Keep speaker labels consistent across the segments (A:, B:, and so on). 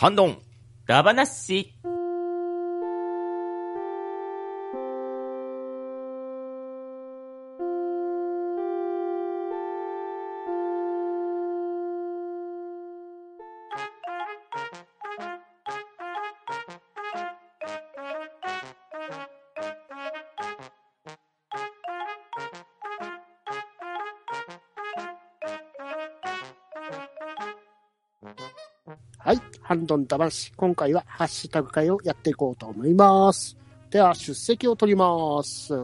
A: ハンドン。
B: ダバナ
C: ッシ。ハンドンダバシ。今回はハッシュタグ会をやっていこうと思います。では、出席を取ります。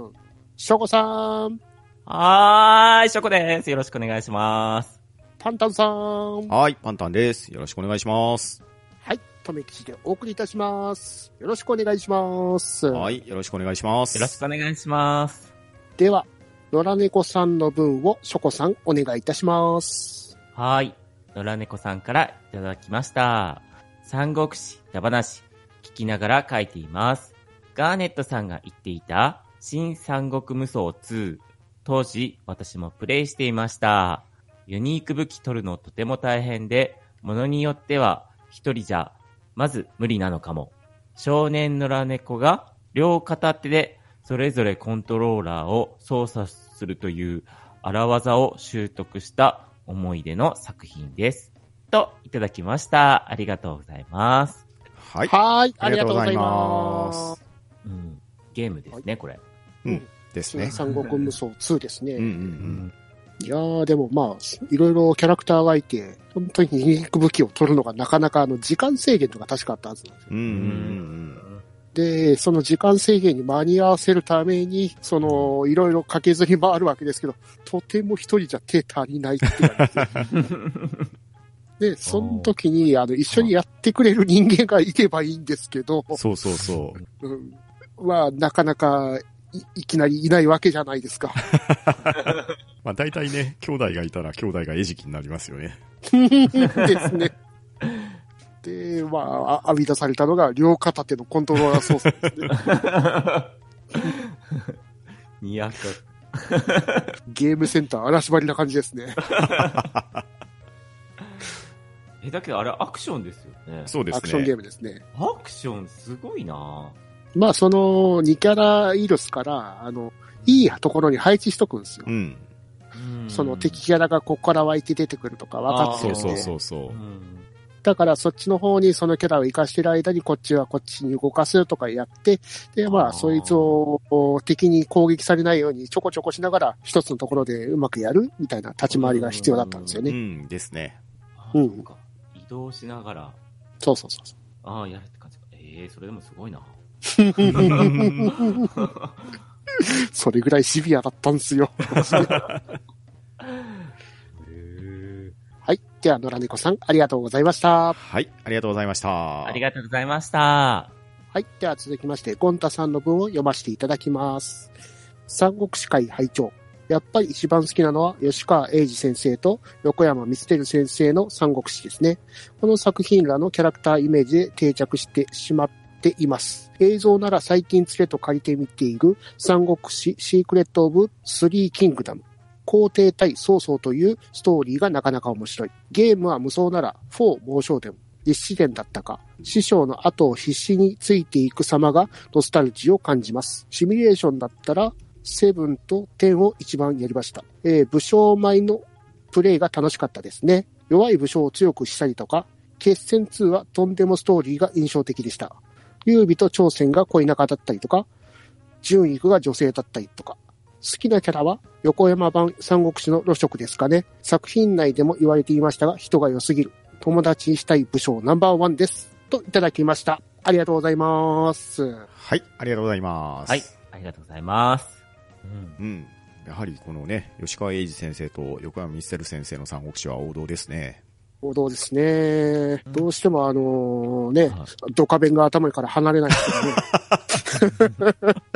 C: ショコさん、
B: はーい、ショコです。よろしくお願いします。
C: パンタンさん、
A: はい、パンタンです。よろしくお願いします。
C: はい。とめきちでお送りいたします。よろしくお願いします。
A: はい、よろしくお願いします。
B: よろしくお願いします。
C: では、野良猫さんの分をショコさんお願いいたします。
B: はーい。野良猫さんからいただきました。三国志、ダバナシ、聞きながら書いています。ガーネットさんが言っていた、新三国無双2。当時、私もプレイしていました。ユニーク武器取るのとても大変で、ものによっては、一人じゃ、まず無理なのかも。少年野良猫が、両片手で、それぞれコントローラーを操作するという荒技を習得した思い出の作品です。と、いただきました。ありがとうございます。
A: はい。
C: はーい。
A: あ
C: ありがとうございま。
A: ます
B: うん。ゲームですね、これ。
A: うん。ですね。
C: 三国無双2ですね。
A: うんうん
C: いやー、でもまあ、いろいろキャラクターがいて、本当にユニーク武器を取るのがなかなかあの、時間制限とか確かあったはずなんですよ。
A: うん。うんうん
C: で、その時間制限に間に合わせるために、その、いろいろ駆けずり回るわけですけど、とても一人じゃ手足りないって感じ で。で、その時に、あの、一緒にやってくれる人間がいればいいんですけど、
A: うん。そうそうそう。
C: うん、まあ、なかなかい、いきなりいないわけじゃないですか。
A: まあ大体ね、兄弟がいたら兄弟が餌食になりますよね。
C: ですね。で、まあ、あ編み出されたのが、両片手のコントローラー操作ですね。
B: 200。
C: ゲームセンター荒縛りな感じですね。
B: え、だけどあれアクションですよね。
A: そうですね。
C: アクションゲームですね。
B: アクションすごいな
C: まあ、その2キャライルスから、あの、いいところに配置しとくんですよ。
A: うん。
B: うん
C: その敵キャラがここから湧いて出てくるとか分かって
A: そう
C: るんで。
A: そうそうそうう。
B: ん。
C: だからそっちの方にそのキャラを活かしてる間にこっちはこっちに動かすとかやって、で、ま
B: あ
C: そいつを敵に攻撃されないようにちょこちょこしながら一つのところでうまくやるみたいな立ち回りが必要だったんですよね。
A: うんですね。
C: うん
B: 移動しながら、
C: そうそうそうそう。
B: ああ、やるって感じか。ええそれでもすごいな。
C: それぐらいシビアだったんですよ。
B: へ
C: はい。では、野良猫さん、ありがとうございました。
A: はい、ありがとうございました。
B: ありがとうございました。
C: はい。では続きまして、ゴンタさんの文を読ませていただきます。三国志回拝聴やっぱり一番好きなのは吉川英治先生と横山光輝先生の三国志ですね。この作品らのキャラクターイメージで定着してしまっています。映像なら最近連れと借りてみている三国志 Secret of Three Kingdom。皇帝対曹操というストーリーがなかなか面白い。ゲームは無双なら4猛将伝実施伝だったか、師匠の後を必死についていく様がノスタルジーを感じます。シミュレーションだったら、セブンと10を一番やりました。えー武将前のプレイが楽しかったですね。弱い武将を強くしたりとか、決戦2はとんでもストーリーが印象的でした。劉備と朝鮮が恋仲だったりとか、純育が女性だったりとか、好きなキャラは横山版三国志の露食ですかね。作品内でも言われていましたが、人が良すぎる。友達にしたい武将ナンバーワンです。といただきました。ありがとうございます。
A: はい、ありがとうございます。
B: はい。ありがとうございます。うん。
A: うん。やはりこのね、吉川英治先生と横山ミステル先生の三国志は王道ですね。
C: 王道ですね。どうしてもあのね、
B: は
C: ドカベンが頭から離れないですね。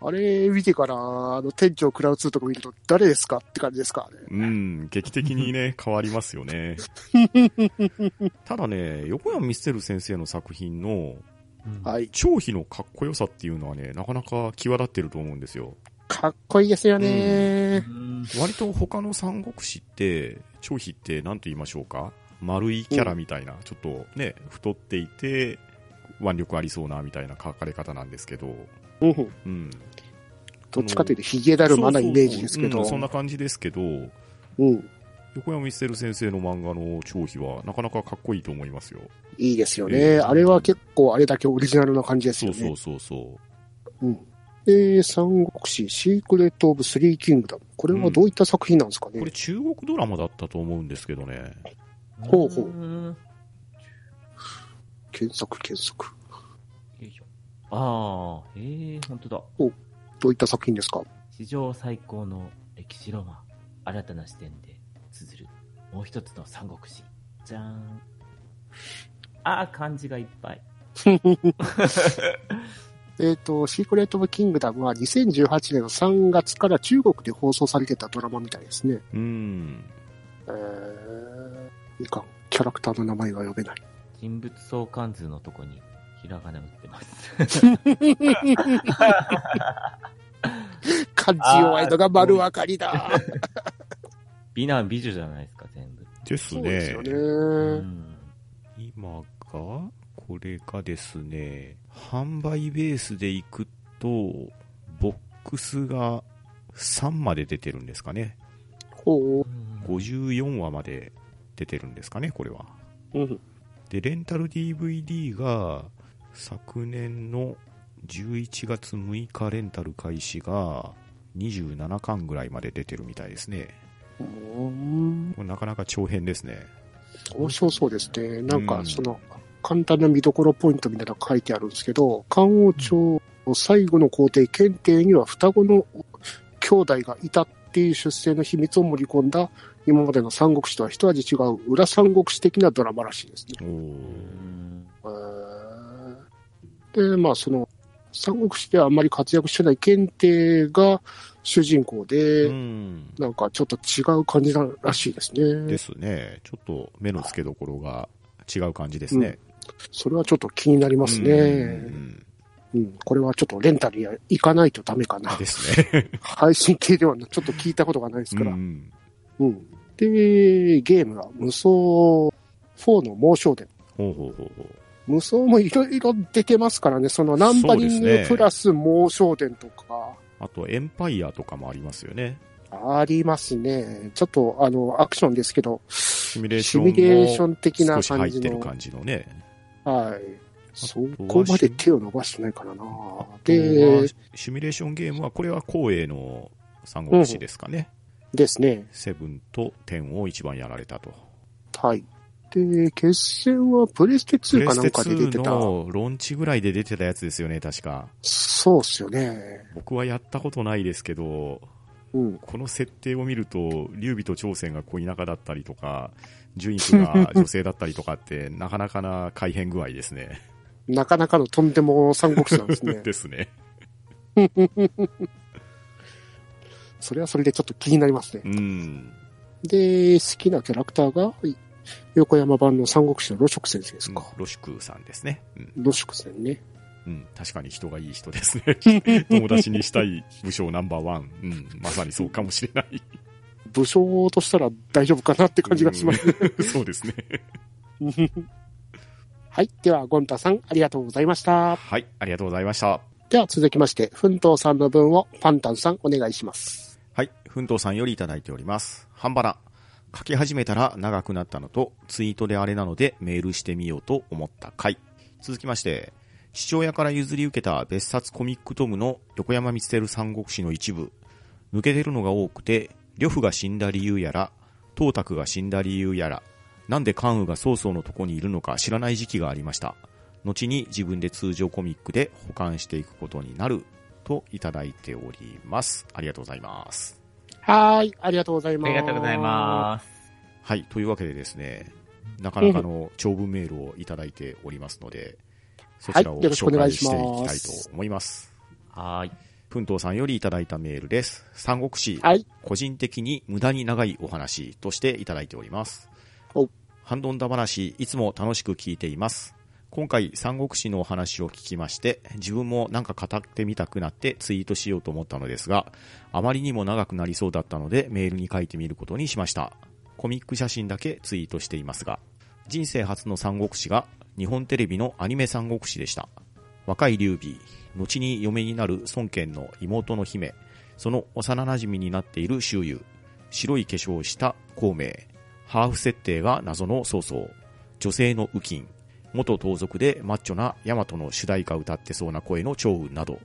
C: あれ見てから、あの、店長クラウ2とか見ると、誰ですかって感じですかね。
A: うん、劇的にね、変わりますよね。ただね、横山ミステル先生の作品の
B: うん
C: はい。
A: 張飛のかっこよさっていうのはね、なかなか際立ってると思うんですよ。
C: かっこいいですよね。
B: うん
A: 割と他の三国志って、張飛って何と言いましょうか？丸いキャラみたいな、ちょっとね、太っていて、腕力ありそうなみたいな書かれ方なんですけど、
C: うん。どっちかというとヒゲだるまなイメージですけど。
A: そうそうそううんそんな感じですけど、
C: うん。
A: 横山ミステル先生の漫画の張飛はなかなかかっこいいと思いますよ。
C: いいですよね。
A: ええ
C: あれは結構あれだけオリジナルな感じですよね。
A: そうそうそうそう。
C: うん。で、三国志、 Secret of Three Kingdom。これはどういった作品なんですかね？
A: これ中国ドラマだったと思うんですけどね。
C: ほうほう
B: ー
C: 検索、検索。
B: よいしょ。ああ、へえ、ほんとだ。
C: どういった作品ですか？
B: 史上最高の歴史ロマン。新たな視点で綴る。もう一つの三国志。じゃーん。ああ、漢字がいっぱい。
C: えっと、シークレット・オブ・キングダムは2018年の3月から中国で放送されてたドラマみたいですね。
A: うん。
C: えー、いかん。キャラクターの名前が呼べない。
B: 人物相関図のとこにひらがな打ってます。
C: 漢字弱いのが丸分かりだ。
B: 美男美女じゃないですか、全部。
A: です
C: そうですよ
A: ね。
C: ね。
B: うん。
A: 今が、これがですね、販売ベースでいくと、ボックスが3まで出てるんですかね。
C: ほ
A: 54話まで出てるんですかね、これは。
C: う。うん。
A: で、レンタル DVD が昨年の11月6日レンタル開始が27巻ぐらいまで出てるみたいですね。なかなか長編ですね。
C: 面白そうですね。なんか、
A: うん
C: その、簡単な見どころポイントみたいなのが書いてあるんですけど、漢王朝の最後の皇帝検定には双子の兄弟がいたっていう出世の秘密を盛り込んだ、今までの三国志とは一味違う裏三国志的なドラマらしいですね。で、まあ、その、三国志ではあんまり活躍してない検定が主人公で、
A: うん。
C: なんかちょっと違う感じならしいですね。
A: ですね。ちょっと目の付けどころが違う感じですね。
C: それはちょっと気になりますね。
A: うん
C: うん、これはちょっとレンタルや行かないとダメかな。
A: ですね。
C: 配信系ではちょっと聞いたことがないですから。
A: う
C: うん。
A: ん
C: で、ゲームは無双4の猛将伝。
A: ほうほうほうほう。
C: 無双もいろいろ出てますからね、そのナンバリングプラス猛将伝とか、
A: あと、エンパイアとかもありますよね。
C: ありますね。ちょっとあの、アクションですけど、
A: シミュレーシ
C: シ
A: ョン
C: ミュレーショ
A: も
C: ン的な感じの。
A: ってる感じのね。
C: はい。そ
A: は
C: こまで手を伸ばしてないからな。
A: で
C: で、、
A: シミュレーションゲームは、これは光栄の三国志ですかね。
C: ですね。
A: セブンとテンを一番やられたと。
C: はい。で、決戦はプレステ2
A: プレステ
C: かなんかで出て
A: 2
C: た。
A: のローンチぐらいで出てたやつですよね、確か。
C: そうっすよね。
A: 僕はやったことないですけど、
C: うん。
A: この設定を見ると、劉備と朝鮮が恋仲だったりとか、順位が女性だったりとかって、なかなかな改変具合ですね。
C: なかなかのとんでも三国志なんですね。
A: ですね。
C: それはそれでちょっと気になりますね
A: う。ん。
C: で、好きなキャラクターが、い横山版の三国志のロショク先生ですか。
A: ロシクさんですね。うん。
C: ロショク先生ね。
A: うん。確かに人がいい人ですね。友達にしたい武将ナンバーワン。うん。まさにそうかもしれない。
C: 武将としたら大丈夫かなって感じがしますね。
A: うんそうですね。
C: はい。では、ゴンタさん、ありがとうございました。
A: はい。ありがとうございました。
C: では、続きまして、奮闘さんの分をパンタンさん、お願いします。
A: はい。奮闘さんよりいただいております。半ばな。書き始めたら長くなったのと、ツイートであれなのでメールしてみようと思った回。続きまして、父親から譲り受けた別冊コミックトムの横山光輝三国志の一部。抜けてるのが多くて、呂布が死んだ理由やら、東卓が死んだ理由やら、なんで関羽が曹操のとこにいるのか知らない時期がありました。後に自分で通常コミックで保管していくことになるといただいております。ありがとうございます。
C: はーい。ありがとうございます。
B: ありがとうございます。
A: はい。というわけでですね、なかなかの長文メールをいただいておりますので、そちらを
C: はいよろしくお
A: 紹
C: 願いし
A: 介していきたいと思います。
B: はーい。
A: 奮闘さんよりいただいたメールです。三国志、
C: はい。
A: 個人的に無駄に長いお話としていただいております
C: お。
A: ハンドンダ話、いつも楽しく聞いています。今回、三国志のお話を聞きまして、自分もなんか語ってみたくなってツイートしようと思ったのですが、あまりにも長くなりそうだったので、メールに書いてみることにしました。コミック写真だけツイートしていますが、人生初の三国志が日本テレビのアニメ三国志でした。若い劉備、後に嫁になる孫権の妹の姫、その幼馴染になっている周遊、白い化粧をした孔明、ハーフ設定が謎の曹操、女性の右近、元盗賊でマッチョな大和の主題歌歌ってそうな声の趙雲など、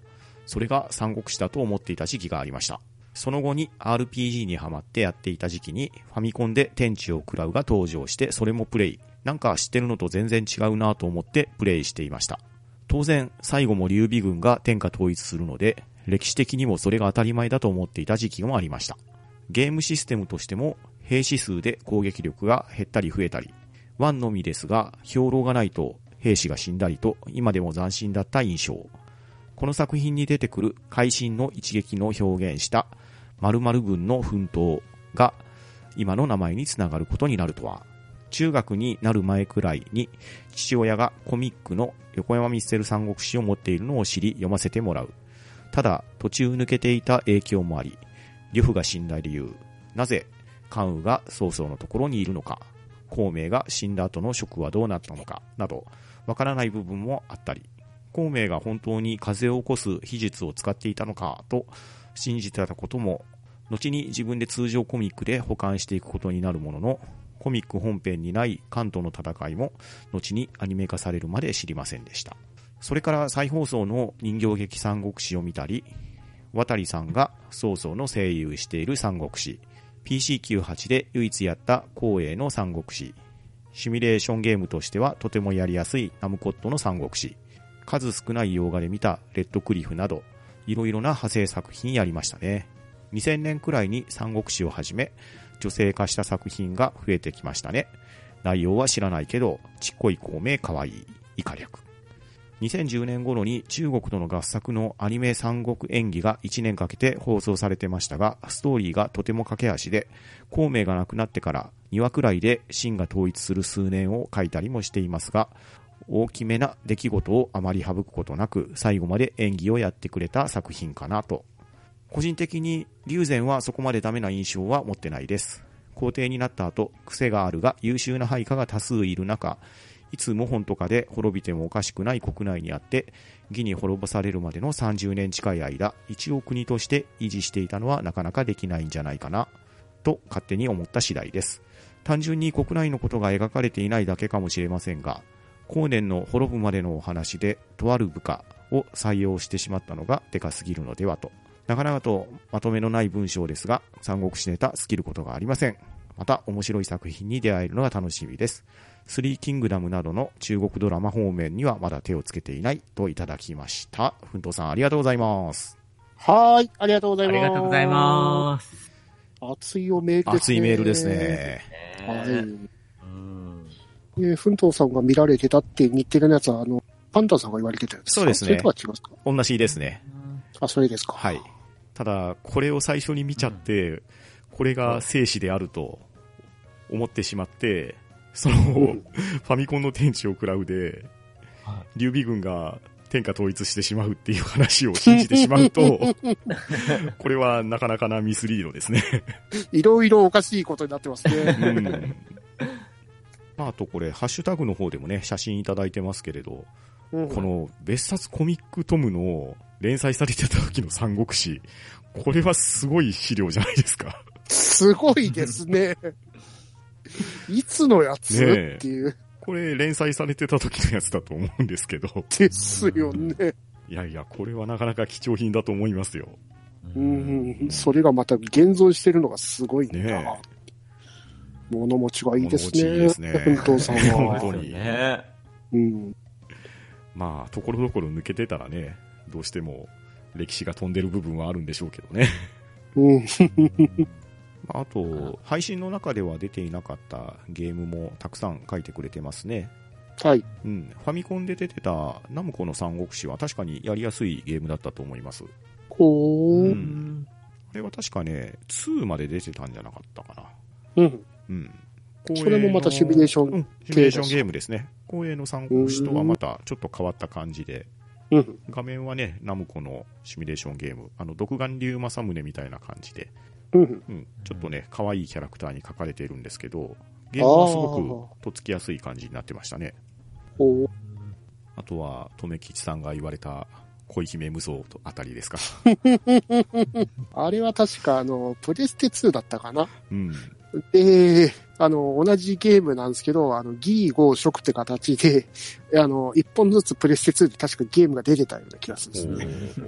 A: それが三国志だと思っていた時期がありました。その後に RPG にハマってやっていた時期にファミコンで天地を食らうが登場してそれもプレイ。なんか知ってるのと全然違うなと思ってプレイしていました。当然、最後も劉備軍が天下統一するので、歴史的にもそれが当たり前だと思っていた時期もありました。ゲームシステムとしても兵士数で攻撃力が減ったり増えたり、ワンのみですが、兵糧がないと兵士が死んだりと今でも斬新だった印象。この作品に出てくる会心の一撃の表現した〇〇軍の奮闘が今の名前につながることになるとは。中学になる前くらいに父親がコミックの横山ミステル三国志を持っているのを知り読ませてもらう。ただ途中抜けていた影響もあり、呂布が死んだ理由、なぜ関羽が曹操のところにいるのか、孔明が死んだ後の職はどうなったのか、など、わからない部分もあったり、孔明が本当に風を起こす秘術を使っていたのかと信じてたことも、後に自分で通常コミックで保管していくことになるものの、コミック本編にない関東の戦いも、後にアニメ化されるまで知りませんでした。それから再放送の人形劇三国志を見たり、渡さんが曹操の声優している三国志、PC98 で唯一やった光栄の三国志、シミュレーションゲームとしてはとてもやりやすいナムコットの三国志、数少ない洋画で見たレッドクリフなど、いろいろな派生作品やりましたね。2000年くらいに三国志をはじめ、女性化した作品が増えてきましたね。内容は知らないけど、ちっこい孔明かわいい、以下略。2010年頃に中国との合作のアニメ三国演技が1年かけて放送されてましたが、ストーリーがとても駆け足で、孔明が亡くなってから2話くらいで秦が統一する数年を書いたりもしていますが、大きめな出来事をあまり省くことなく、最後まで演技をやってくれた作品かなと。個人的に、龍禅はそこまでダメな印象は持ってないです。皇帝になった後、癖があるが優秀な配下が多数いる中、いつ謀反とかで滅びてもおかしくない国内にあって、義に滅ぼされるまでの30年近い間、一応国として維持していたのはなかなかできないんじゃないかな、と勝手に思った次第です。単純に国内のことが描かれていないだけかもしれませんが、後年の滅ぶまでのお話で、とある部下を採用してしまったのがでかすぎるのではと。なかなかとまとめのない文章ですが、三国志ネタ尽きることがありません。また面白い作品に出会えるのが楽しみです。スリーキングダムなどの中国ドラマ方面にはまだ手をつけていないといただきました。ふんとうさんありがとうございます。
C: はーい、ありがとうござ
B: あ
C: います。
B: りがとうございます。
C: す。熱いおメールですね。
A: 熱いメールです。ね。
C: はい。
B: うん。
C: えー、奮闘さんが見られてたって日テレのやつは、あの、パンタンさんが言われてたやつか？
A: そうですね
C: それとは違いますか？
A: 同じですね。
C: あ、それですか。
A: はい。ただ、これを最初に見ちゃって、これが生死であると思ってしまって、その、ファミコンの天地を食らうで、
B: は
A: 劉備軍が天下統一してしまうっていう話を信じてしまうと、これはなかなかなミスリードですね。
C: いろいろおかしいことになってます
A: う
C: ね。
A: ん。まあ、あとこれ、ハッシュタグの方でもね、写真いただいてますけれど、
C: うん
A: この別冊コミックトムの連載されてた時の三国志、これはすごい資料じゃないですか。
C: すごいですね。いつのやつ、
A: ねえ
C: っていう。
A: これ連載されてた時のやつだと思うんですけど、
C: ですよね。
A: いやいや、これはなかなか貴重品だと思いますよ。
C: うん、それがまた現存してるのがすごいんだ。
A: ね
C: 物持ちがいいです
A: 物持ちいい
C: ね。
A: ですね
C: 奮闘さんは。
A: 本当に
B: ね。
C: うん。
A: まあ、ところどころ抜けてたらね、どうしても歴史が飛んでる部分はあるんでしょうけどね。
C: うん。
A: まああと、配信の中では出ていなかったゲームもたくさん書いてくれてますね。
C: はい。
A: うん。ファミコンで出てたナムコの三国志は確かにやりやすいゲームだったと思います。
C: こう。
A: う
C: うんん。
A: これは確かね、2まで出てたんじゃなかったかな。うん。
C: それもまたシミュレーション。
A: うん、シミュレーションゲームですね。光栄の三国志とはまたちょっと変わった感じで、
C: うん。
A: 画面はね、ナムコのシミュレーションゲーム、あの、独眼竜政宗みたいな感じで、
C: うん。
A: うん、ちょっとね、可愛いキャラクターに描かれているんですけど、ゲームはすごくとっつきやすい感じになってましたね。あとは、とめきちさんが言われた恋姫無双とあたりですか。
C: あれは確か、あの、プレステ2だったかな
A: うん。
C: で、あの、同じゲームなんですけど、あの、ギーゴー食って形で、あの、一本ずつプレステ2で確かゲームが出てたような気がするんですね。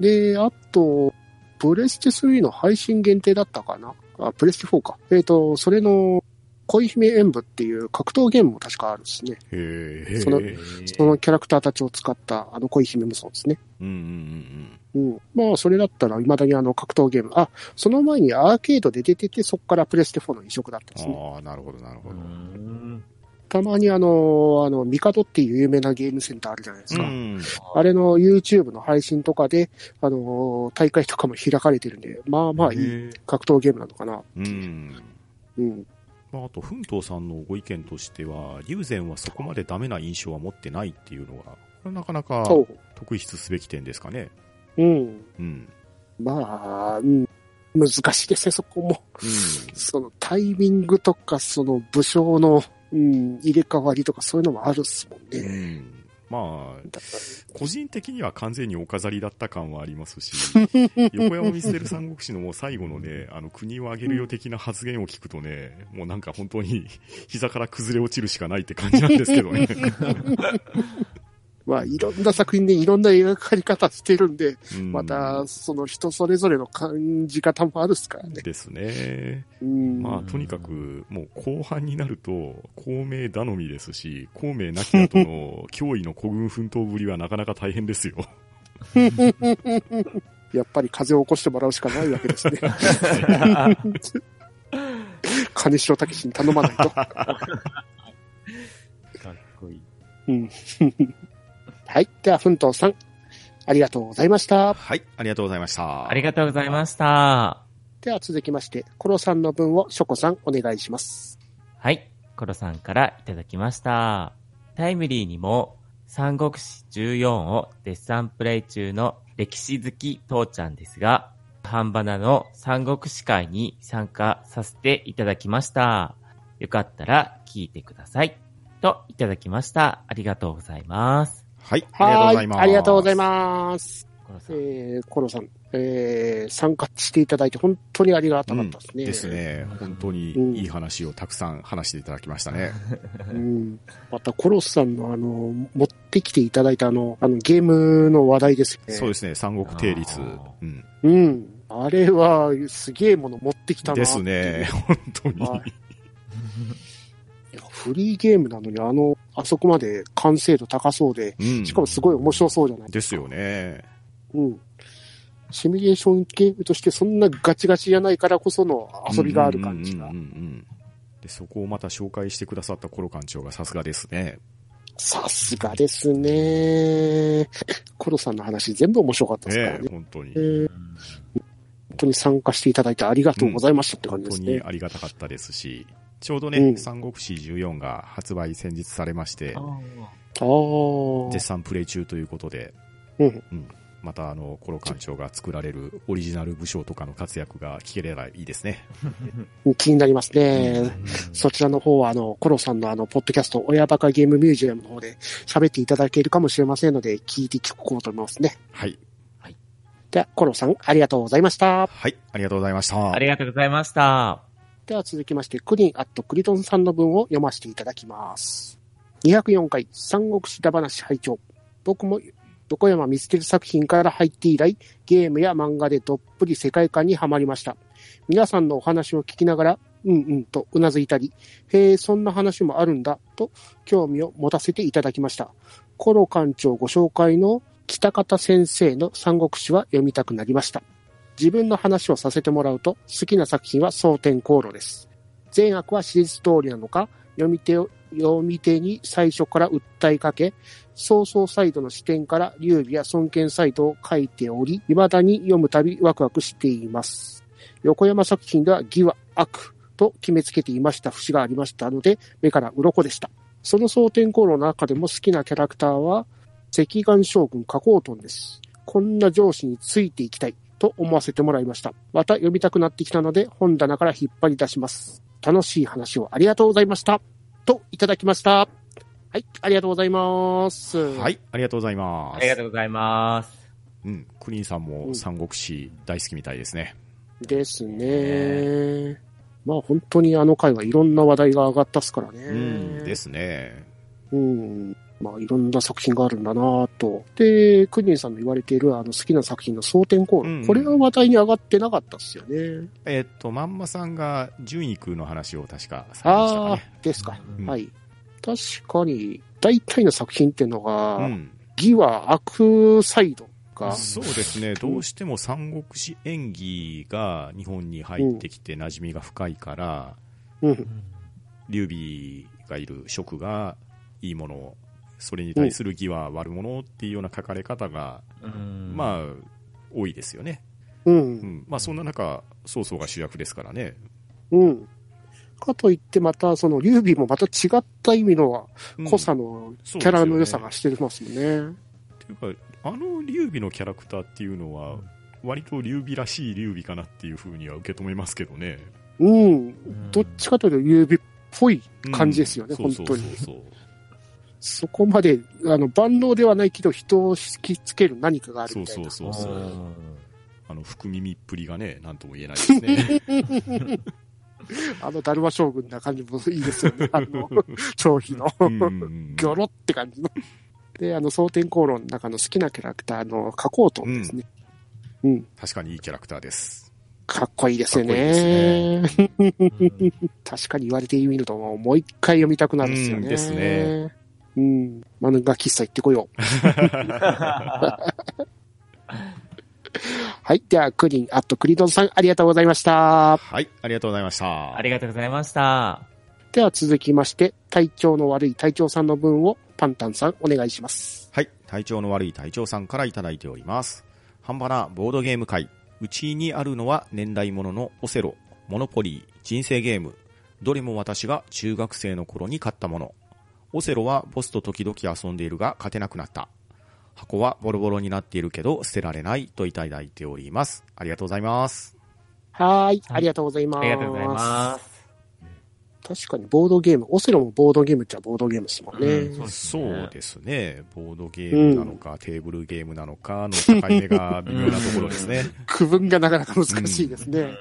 C: で、あと、プレステ3の配信限定だったかな？あ、プレステ4か。えっ、と、それの、恋姫演舞っていう格闘ゲームも確かあるんですね。
A: うへえ。
C: その
B: へ
C: そのキャラクターたちを使ったあの恋姫もそうですね。
A: うんうんうん
C: うん。まあ、それだったら未だにあの格闘ゲーム。あ、その前にアーケードで出てて、そこからプレステ4の移植だったんですね。
A: うん。ああ、なるほど、なるほ
B: う
A: ど。
B: ん
C: たまにあの、あの、ミカドっていう有名なゲームセンターあるじゃないですか。
A: うん。
C: あれの YouTube の配信とかで、あの、大会とかも開かれてるんで、まあまあいい格闘ゲームなのかな。
A: うん。
C: うん。
A: まあ、あと、奮闘さんのご意見としては、龍禅はそこまでダメな印象は持ってないっていうのが、これなかなか
C: そ
A: 特筆すべき点ですかね。
C: う。うん。
A: うん。
C: まあ、うん。難しいですね、そこも。
A: うん。
C: そのタイミングとか、その武将の、うん、入れ替わりとかそういうのもあるっすもん
A: う
C: ね。
A: ん。まあ、個人的には完全にお飾りだった感はありますし、横山ミステル三国志のもう最後のね、あの国を挙げるよ的な発言を聞くとね、もうなんか本当に膝から崩れ落ちるしかないって感じなんですけどね。
C: らまあ、いろんな作品でいろんな描かれ方してるんで、
A: うん
C: また、その人それぞれの感じ方もあるっすからね。
A: ですね。
C: うん。
A: まあ、とにかく、もう後半になると、孔明頼みですし、孔明なき後の脅威の古軍奮闘ぶりはなかなか大変ですよ。
C: やっぱり風を起こしてもらうしかないわけですね。金城武史に頼まないと。
B: かっこいい。
C: うん。はい。では、奮闘さん、ありがとうございました。
A: はい、ありがとうございました。
B: ありがとうございました。
C: では続きまして、コロさんの分をショコさんお願いします。
B: はい。コロさんからいただきました。タイムリーにも、三国志14を絶賛プレイ中の歴史好き父ちゃんですが、半ばなの三国志会に参加させていただきました。よかったら聞いてください。といただきました。ありがとうございます。
A: はい、ありがとうございます。
C: はありがとうございます。
B: コロさん。
C: えー、コロさん、えー、参加していただいて本当にありがたかったですね。
A: ですね。本当にいい話をたくさん話していただきましたね。
C: うん。また、コロスさんのあの、持ってきていただいたあの、あの、ゲームの話題ですよね。
A: そうですね、三国定律うん。
C: うん。あれは、すげえもの持ってきたな
A: ですね、本当に。
C: はいいやフリーゲームなのに、あの、あそこまで完成度高そうで、
A: うん
C: しかもすごい面白そうじゃない
A: ですよね。
C: うん。シミュレーションゲームとしてそんなガチガチじゃないからこその遊びがある感じが
A: うんうんうんうんうんで、そこをまた紹介してくださったコロ館長がさすがですね。
C: さすがですね。コロさんの話全部面白かったですからね。
A: ね本当に
C: え。ー本当に参加していただいてありがとうございましたって感
A: 本当
C: じですね。
A: にありがたかったですし、ちょうどね、
C: うん
A: 三国志14が発売先日されまして。絶賛プレイ中ということで、
C: うん。
A: またあの、コロ館長が作られるオリジナル武将とかの活躍が聞ければいいですね。
C: 気になりますね。そちらの方は、あの、コロさんのあの、ポッドキャスト、親バカゲームミュージアムの方で喋っていただけるかもしれませんので、聞いて聞こうと思いますね。
A: はい。
C: では、コロさん、ありがとうございました。
A: はい、ありがとうございました。
B: ありがとうございました。
C: では続きまして、クリンアットクリトンさんの文を読ませていただきます。204回、三国志だ話拝聴僕も横山見つける作品から入って以来、ゲームや漫画でどっぷり世界観にはまりました。皆さんのお話を聞きながら、うんうんとうなずいたり、へえ、そんな話もあるんだ、と興味を持たせていただきました。コロ館長ご紹介の北方先生の三国志は読みたくなりました。自分の話をさせてもらうと、好きな作品は蒼天航路です。善悪は史実通りなのか、読み手を、読み手に最初から訴えかけ、曹操サイドの視点から劉備や孫権サイドを書いており、未だに読むたびワクワクしています。横山作品では義は悪と決めつけていました節がありましたので、目から鱗でした。その蒼天航路の中でも好きなキャラクターは、赤眼将軍加工トンです。こんな上司についていきたいと思わせてもらいました。また読みたくなってきたので本棚から引っ張り出します。楽しい話をありがとうございました。と、いただきました。はい、ありがとうございます。
A: はい、ありがとうございます。
B: ありがとうございます。
A: うん、クリーンさんも三国志大好きみたいですね。
C: ですね。まあ本当にあの回はいろんな話題が上がったっすからね。
A: うん、ですね。
C: うん。まあいろんな作品があるんだなと。で、クニンさんの言われているあの好きな作品の蒼天航路、
A: うんうん
C: これは話題に上がってなかったっすよね。
A: えっと、まんまさんが純育の話を確かされましたか
C: あですか。
A: うん
C: はい。確かに、大体の作品っていうのが、
A: うん。
C: 義は悪サイドが、
A: そうですね。どうしても三国志演技が日本に入ってきて馴染みが深いから、
C: うん、
A: 劉備がいる職がいいもの、それに対する義は悪者っていうような書かれ方が、
B: うん
A: まあ、多いですよね。
C: う、
A: うんん。まあ、そんな中、曹操が主役ですからね。
C: うん。かといってまた、その、劉備もまた違った意味の
A: うん
C: 濃さのキャラの良さがしてますもんね。
A: っていうか、あの劉備のキャラクターっていうのは、割と劉備らしい劉備かなっていうふうには受け止めますけどね。
C: うん。どっちかというと劉備っぽい感じですよね、
A: うん
C: 本当に。
A: そうそうそう
C: そこまで、あの、万能ではないけど、人を引きつける何かがある
A: そう
C: みたいな。
A: そうそうそう。
B: ん
A: あの、福耳っぷりがね、なんとも言えないですね。
C: あの、ダルマ将軍な感じもいいですよね。あの、張飛の、
A: うんうんうん
C: ギョロって感じの。で、あの、蒼天航路の中の好きなキャラクターの加工トンですね。うん。
A: 確かにいいキャラクターです。
C: かっこいいですよ
A: かっこいい
C: ね。
B: う ん
C: 確かに言われてみると、もう一回読みたくなるんですよね。
A: うんですね。
C: うん。漫画喫茶行ってこよう。はい。では、クリン、あとクリドンさん、ありがとうございました。
A: はい、ありがとうございました。
B: ありがとうございました。
C: では続きまして、体調の悪い隊長さんの分をパンタンさんお願いします。
A: はい。体調の悪い隊長さんからいただいております。半端なボードゲーム会。うちにあるのは年代物のオセロ、モノポリー、人生ゲーム。どれも私が中学生の頃に買ったもの。オセロはボスと時々遊んでいるが勝てなくなった。箱はボロボロになっているけど捨てられないといただいております。ありがとうございます。
C: はーい。ありがとうございます。
B: ありがとうございます。
C: 確かにボードゲーム、オセロもボードゲームっちゃボードゲームですもんね。
B: うんそうです
A: そ
B: ね
A: うですね。ボードゲームなのか、テーブルゲームなのかの境目が微妙なところですね。
C: 区分がなかなか難しいですね。
B: うん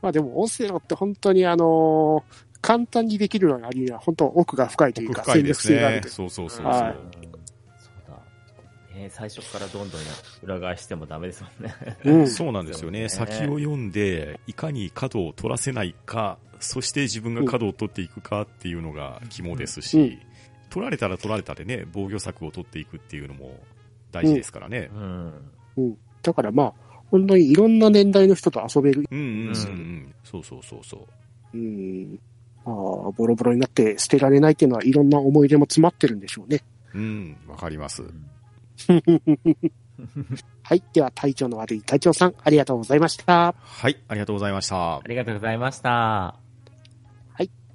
C: まあでも、オセロって本当にあのー簡単にできるのにありは本当奥が深いというか、戦略性がある。。
A: そうそうそうそう。
C: はい
B: そうだ。ね、最初からどんどん裏返してもダメですもんね。
C: うん。
A: そうなんですよね。先を読んで、いかに角を取らせないか、そして自分が角を取っていくかっていうのが肝ですし、
C: うん
A: 取られたら取られたでね、防御策を取っていくっていうのも大事ですからね。
B: うん。
C: うん。だからまあ、本当にいろんな年代の人と遊べる。
A: うんうんうん、う、
B: うん
A: そうそうそうそう。
C: うん。まあ、ボロボロになって捨てられないっていうのはいろんな思い出も詰まってるんでしょうね。
A: うん、わかります。
C: はい。では、体調の悪い隊長さん、ありがとうございました。
A: はい、ありがとうございました
B: あ。りがとうございました。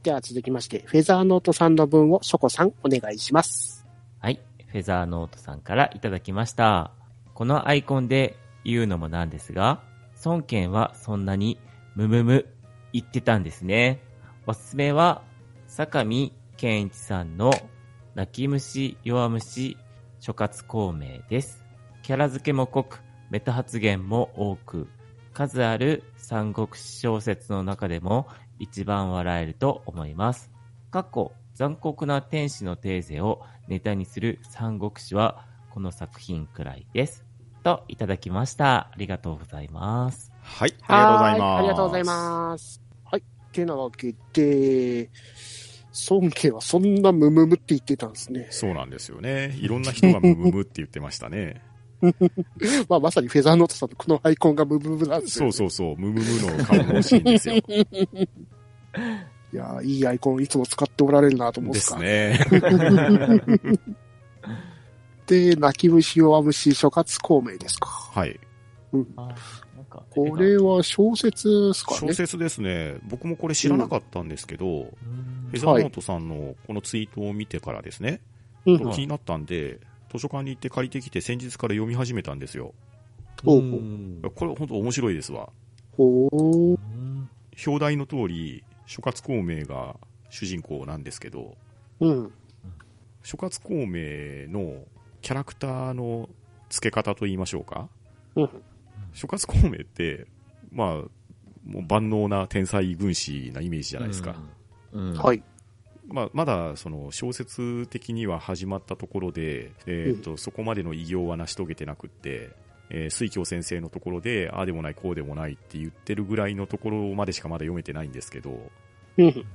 C: では続きまして、フェザーノートさんの分をショコさん、お願いします。
B: はい。フェザーノートさんからいただきました。このアイコンで言うのもなんですが、孫権はそんなにムムム言ってたんですね。おすすめは、坂見健一さんの泣き虫弱虫諸葛孔明です。キャラ付けも濃く、メタ発言も多く、数ある三国志小説の中でも一番笑えると思います。過去、残酷な天使のテーゼをネタにする三国志はこの作品くらいです。と、いただきました。ありがとうございます。
A: はい、ありがとうございます。
C: はありがとうございます。はい。てなわけで、孫家はそんなムムムって言ってたんですね。
A: そうなんですよね。いろんな人がムムムって言ってましたね。
C: まあ、まさにフェザーノートさんのこのアイコンがムムムなんですよ、
A: そうそうそう、ムムムの顔が欲しいんですよ。
C: いやーいいアイコンいつも使っておられるなと思うん
A: で
C: ですか。
A: すね。
C: で、泣き虫弱虫諸葛孔明ですか。
A: はい。
B: あなんか
C: これは小説ですかね。
A: 小説ですね。僕もこれ知らなかったんですけど、
B: うん
A: フェザーノートさんのこのツイートを見てからですね、
C: うん
A: 気になったんで、図書館に行って借りてきて先日から読み始めたんですよ。これ本当面白いですわ。
C: ほー。
B: うん
A: 表題の通り、諸葛孔明が主人公なんですけど、
C: うん。
A: 諸葛孔明のキャラクターの付け方と言いましょうか
C: うん。
A: 諸葛孔明って、まあ、もう万能な天才軍師なイメージじゃないですか。
B: うん。うん。
C: はい。
A: まあ、まだその小説的には始まったところで、えーとそこまでの偉業は成し遂げてなくって、えー水京先生のところで、ああでもない、こうでもないって言ってるぐらいのところまでしかまだ読めてないんですけど、
C: うん。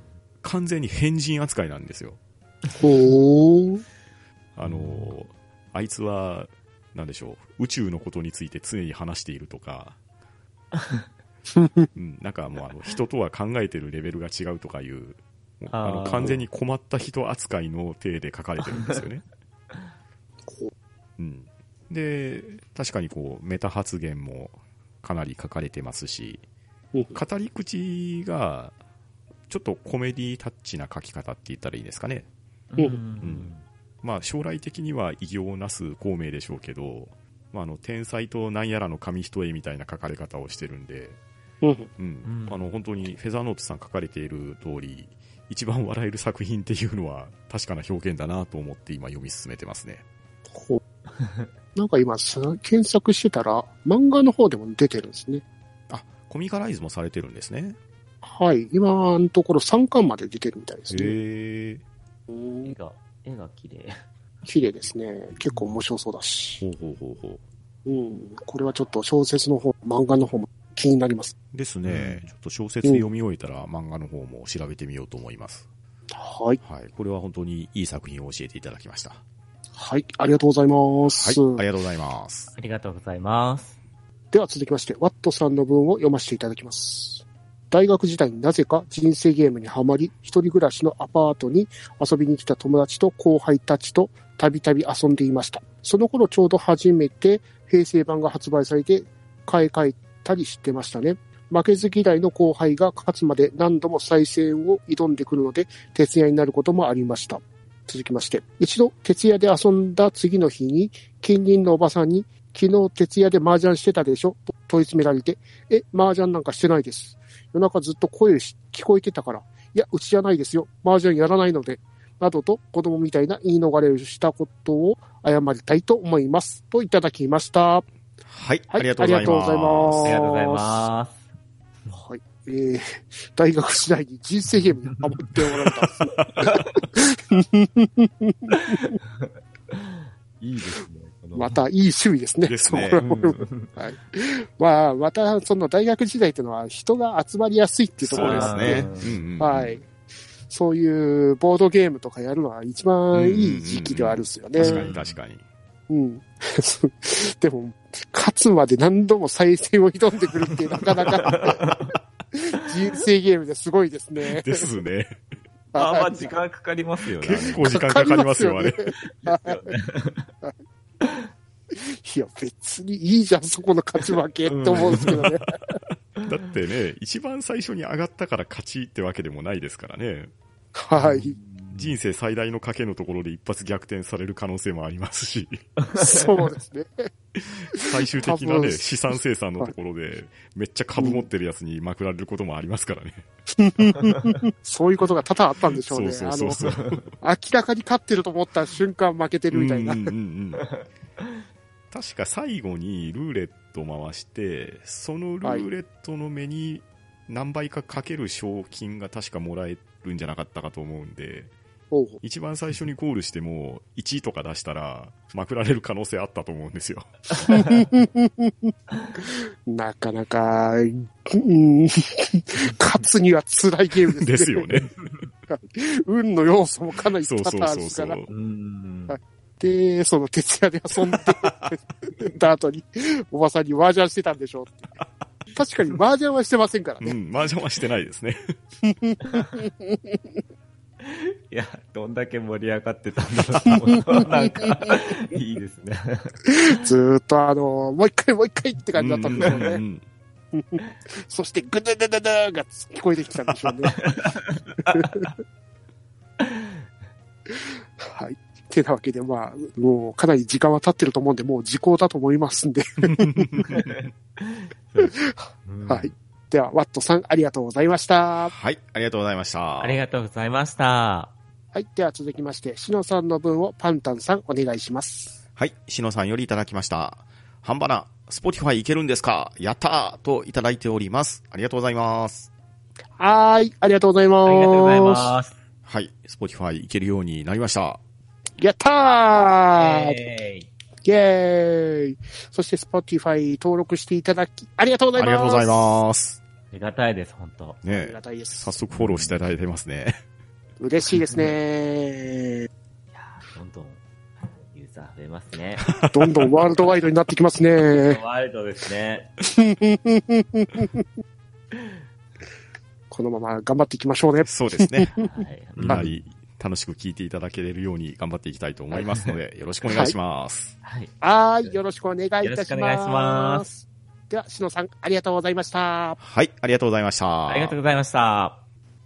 A: 完全に変人扱いなんですよ。
C: ほー。
A: あのーあいつは、なんでしょう、宇宙のことについて常に話しているとか、うん、なんかもうあの人とは考えてるレベルが違うとかいう、あの完全に困った人扱いの体で書かれてるんですよね。
C: ほ
A: う。ん、で、確かにこうメタ発言もかなり書かれてますし、
C: うん
A: 語り口がちょっとコメディタッチな書き方って言ったらいいですかね。
B: うん。
A: んまあ、将来的には偉業をなす孔明でしょうけど、まあ、あの天才となんやらの紙一重みたいな書かれ方をしてるんで、
C: うん。
A: うん
B: うん
A: あの本当にフェザーノートさん書かれている通り、一番笑える作品っていうのは確かな表現だなと思って今読み進めてますね。
C: なんか今さ、検索してたら、漫画の方でも出てるんですね。
A: あ、コミカライズもされてるんですね。
C: はい。今のところ3巻まで出てるみたいですね。
A: へえ。
C: うん
B: 絵が、綺麗。
C: 綺麗ですね。結構面白そうだし。
A: ほうほうほうほう。
C: うん。これはちょっと小説の方、漫画の方も気になります。
A: ですね、
B: うん
A: ちょっと小説読み終えたら漫画の方も調べてみようと思います。
C: はい。
A: はい。これは本当にいい作品を教えていただきました。
C: はい。ありがとうございま
A: はい。
C: す。
A: ありがとうございます。
B: ありがとうございます。
C: では続きまして、ワットさんの文を読ませていただきます。大学時代になぜか人生ゲームにはまり、一人暮らしのアパートに遊びに来た友達と後輩たちとたびたび遊んでいました。その頃ちょうど初めて平成版が発売されて買い替えたりしてましたね。負けず嫌いの後輩が勝つまで何度も再戦を挑んでくるので、徹夜になることもありました。続きまして、一度徹夜で遊んだ次の日に、近隣のおばさんに、昨日徹夜で麻雀してたでしょ？と問い詰められて、え、麻雀なんかしてないです。夜中ずっと声し聞こえてたから、いや、うちじゃないですよ。麻雀やらないので。などと子供みたいな言い逃れをしたことを謝りたいと思います。といただきました。は
A: はい。
C: い
A: ありがとうござい
C: ありがとうござい
A: ま。
C: ますす
B: ありがとうございます。
C: い。えー、大学時代に人生ゲームにハマっておられたんですね。
B: いいですね。
C: またいい趣味ですね。
A: ですね
C: そ
B: う
C: こら
B: ん
C: まあ、またその大学時代というのは人が集まりやすいっていうところです
A: そう
C: ね。
A: ですね。うんうんうん
C: はい。そういうボードゲームとかやるのは一番いい時期ではあるんですよね。
A: 確かに確かに。
C: うん。でも、勝つまで何度も再戦を挑んでくるっていうなかなか 人生ゲームですごいですね。
A: ですね。
B: あーまあ
C: はい
B: 時間かかりますよね。
A: 結構時間かかりますよ、あれ。
C: いや、別にいいじゃん、そこの勝ち負けって思うんですけどね。
A: だってね、一番最初に上がったから勝ちってわけでもないですからね。
C: はい。
A: 人生最大の賭けのところで一発逆転される可能性もありますし、
C: そうですね。
A: 最終的なね、資産生産のところで、めっちゃ株持ってるやつにまくられることもありますからね。
C: そういうことが多々あったんでしょうね。
A: そうそうそうそう。
C: 明らかに勝ってると思った瞬間負けてるみたいな。
A: うんうんうんうん確か最後にルーレット回して、そのルーレットの目に何倍かかける賞金が確かもらえるんじゃなかったかと思うんで、一番最初にゴールしても1とか出したら、まくられる可能性あったと思うんですよ。
C: う なかなか、うん、勝つには辛いゲームですね。
A: ですよね。
C: 運の要素もかなり多
A: そうそう
C: 々あるから。
A: そうそう。
B: うん。
C: で、その徹夜で遊んで た後に、おばさんに麻雀してたんでしょって。確かに麻雀はしてませんからね。
A: うん、麻雀はしてないですね。
B: いや、どんだけ盛り上がってたんだろうなんか、いいですね。
C: ずーっとあの、もう一回もう一回って感じだったんでしょうね。
A: うんうん
C: そして、グダダダダーが聞こえてきたんでしょうね。はい。てなわけで、まあ、もうかなり時間は経ってると思うんで、もう時効だと思いますんで。
B: うん
C: はい。では、ワットさん、ありがとうございました。
A: はい、ありがとうございました。
B: ありがとうございました。
C: はい。では続きまして、しのさんの分をパンタンさん、お願いします。
A: はい、しのさんよりいただきました。ハンバナ、 Spotify いけるんですか？やったーといただいております。ありがとうございます。
C: はーい。ありがとうございます。
B: ありがとうございます。
A: はい、 Spotify いけるようになりました。
C: やったー
B: えー
C: イェーイそして、Spotify 登録していただき、ありがとうございます。
A: ありがとうございます。
B: ありがたいです、本当
C: あり
A: ね
C: がたいです
A: 早。速フォローしていただいてますね。
C: 嬉しいですね。
B: どんどん、ユーザー増えますね。
C: どんどんワールドワイドになってきますね。
B: ワイルドですね。
C: このまま頑張っていきましょうね。
A: そうですね。
B: はい。
A: 楽しく聞いていただけるように頑張っていきたいと思いますので、よろしくお願いします。
B: はい。
C: はーい。よろしくお願いいたします。
B: よろしくお願いします
C: では、しのさん、ありがとうございました。
A: はい、ありがとうございました。
B: ありがとうございました。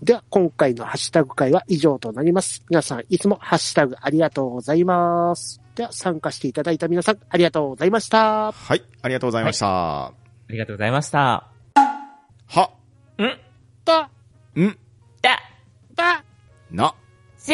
C: では、今回のハッシュタグ会は以上となります。皆さん、いつもハッシュタグありがとうございます。では、参加していただいた皆さん、ありがとうございました。
A: はい、ありがとうございました。は、
B: ありがとうございました。
C: だ、
A: ん、
B: だ、
C: だ、
A: な、
B: し、